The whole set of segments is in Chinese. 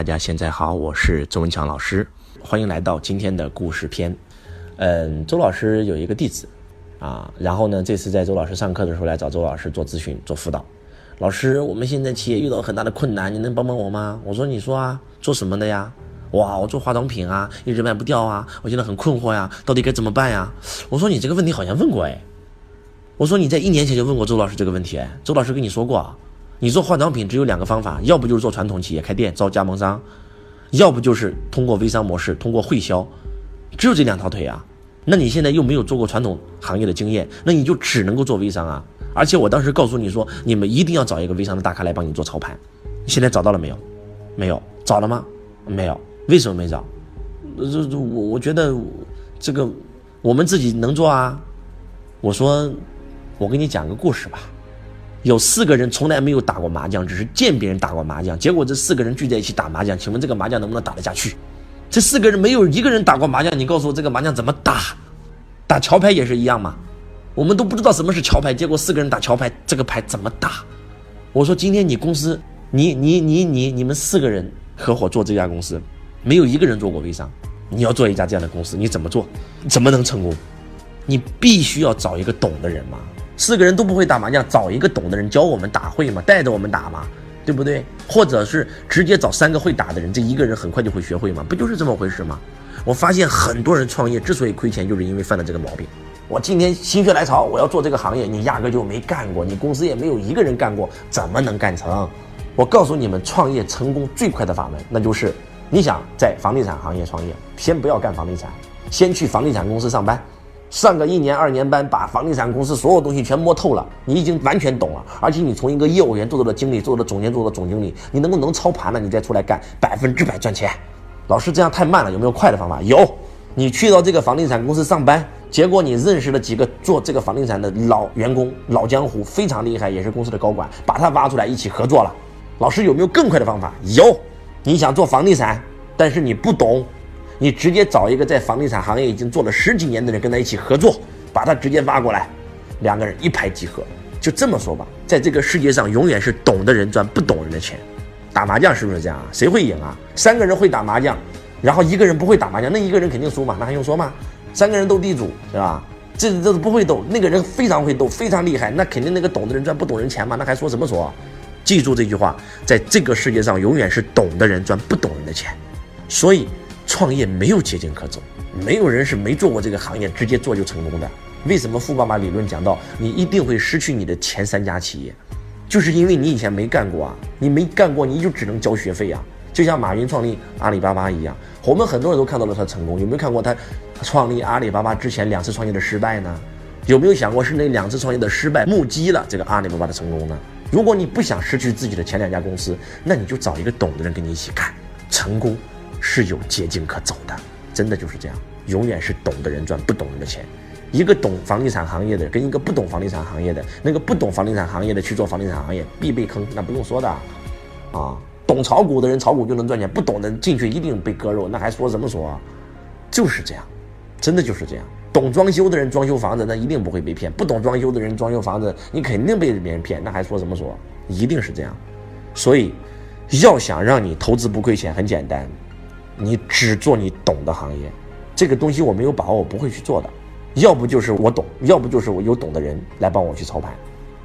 大家现在好，我是周文强老师，欢迎来到今天的故事篇。嗯，周老师有一个弟子啊，然后呢，这次在周老师上课的时候来找周老师做咨询、做辅导。老师，我们现在企业遇到很大的困难，你能帮帮我吗？我说，你说啊，做什么的呀？哇，我做化妆品啊，一直卖不掉啊，我现在很困惑呀，到底该怎么办呀？我说你这个问题好像问过哎，我说你在一年前就问过周老师这个问题哎，周老师跟你说过，你做化妆品只有两个方法，要不就是做传统企业开店招加盟商，要不就是通过微商模式，通过会销，只有这两条腿啊。那你现在又没有做过传统行业的经验，那你就只能够做微商啊。而且我当时告诉你说，你们一定要找一个微商的大咖来帮你做操盘，现在找到了没有？没有，找了吗？没有。为什么没找？这这我我觉得这个我们自己能做啊。我说，我给你讲个故事吧。有四个人从来没有打过麻将，只是见别人打过麻将。结果这四个人聚在一起打麻将，请问这个麻将能不能打得下去？这四个人没有一个人打过麻将，你告诉我这个麻将怎么打？打桥牌也是一样嘛。我们都不知道什么是桥牌，结果四个人打桥牌，这个牌怎么打？我说今天你公司，你你你你你们四个人合伙做这家公司。没有一个人做过微商，你要做一家这样的公司，你怎么做？怎么能成功？你必须要找一个懂的人嘛。四个人都不会打麻将，找一个懂的人教我们打会嘛，带着我们打嘛，对不对？或者是直接找三个会打的人，这一个人很快就会学会嘛，不就是这么回事吗？我发现很多人创业之所以亏钱，就是因为犯了这个毛病。我今天心血来潮，我要做这个行业，你压根就没干过，你公司也没有一个人干过，怎么能干成？我告诉你们，创业成功最快的法门，那就是。你想在房地产行业创业，先不要干房地产，先去房地产公司上班，上个一年二年班，把房地产公司所有东西全摸透了，你已经完全懂了。而且你从一个业务员做到了经理，做到总监，做到总经理，你能够能操盘了，你再出来干，百分之百赚钱。老师这样太慢了，有没有快的方法？有，你去到这个房地产公司上班，结果你认识了几个做这个房地产的老员工、老江湖，非常厉害，也是公司的高管，把他挖出来一起合作了。老师有没有更快的方法？有。你想做房地产，但是你不懂，你直接找一个在房地产行业已经做了十几年的人跟他一起合作，把他直接挖过来，两个人一拍即合。就这么说吧，在这个世界上，永远是懂的人赚不懂人的钱。打麻将是不是这样啊？谁会赢啊？三个人会打麻将，然后一个人不会打麻将，那一个人肯定输嘛，那还用说吗？三个人斗地主，对吧？这这是不会斗，那个人非常会斗，非常厉害，那肯定那个懂的人赚不懂人钱嘛，那还说什么说？记住这句话，在这个世界上，永远是懂的人赚不懂人的钱，所以创业没有捷径可走，没有人是没做过这个行业直接做就成功的。为什么富爸爸理论讲到你一定会失去你的前三家企业，就是因为你以前没干过啊，你没干过你就只能交学费啊，就像马云创立阿里巴巴一样，我们很多人都看到了他成功，有没有看过他创立阿里巴巴之前两次创业的失败呢？有没有想过是那两次创业的失败目击了这个阿里巴巴的成功呢？如果你不想失去自己的前两家公司，那你就找一个懂的人跟你一起干。成功是有捷径可走的，真的就是这样。永远是懂的人赚不懂人的钱。一个懂房地产行业的跟一个不懂房地产行业的，那个不懂房地产行业的去做房地产行业必被坑，那不用说的。啊，懂炒股的人炒股就能赚钱，不懂的人进去一定被割肉，那还说什么说？就是这样，真的就是这样。懂装修的人装修房子，那一定不会被骗；不懂装修的人装修房子，你肯定被别人骗。那还说什么说？一定是这样。所以，要想让你投资不亏钱，很简单，你只做你懂的行业。这个东西我没有把握，我不会去做的。要不就是我懂，要不就是我有懂的人来帮我去操盘。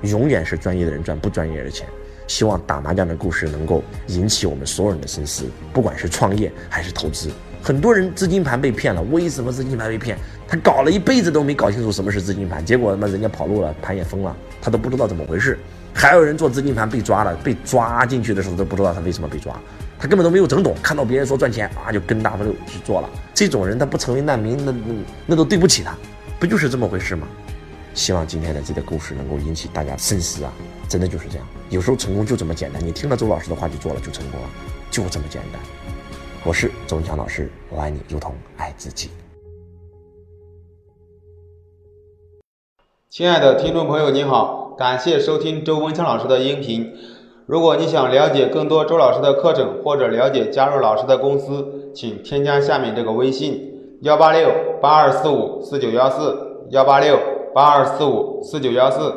永远是专业的人赚不专业的钱。希望打麻将的故事能够引起我们所有人的深思，不管是创业还是投资。很多人资金盘被骗了，为什么资金盘被骗？他搞了一辈子都没搞清楚什么是资金盘，结果他妈人家跑路了，盘也封了，他都不知道怎么回事。还有人做资金盘被抓了，被抓进去的时候都不知道他为什么被抓，他根本都没有整懂，看到别人说赚钱啊就跟大发就去做了。这种人他不成为难民，那那那都对不起他，不就是这么回事吗？希望今天的这个故事能够引起大家深思啊！真的就是这样，有时候成功就这么简单，你听了周老师的话就做了就成功了，就这么简单。我是周文强老师，我爱你如同爱自己。亲爱的听众朋友，你好，感谢收听周文强老师的音频。如果你想了解更多周老师的课程，或者了解加入老师的公司，请添加下面这个微信：幺八六八二四五四九幺四幺八六八二四五四九幺四。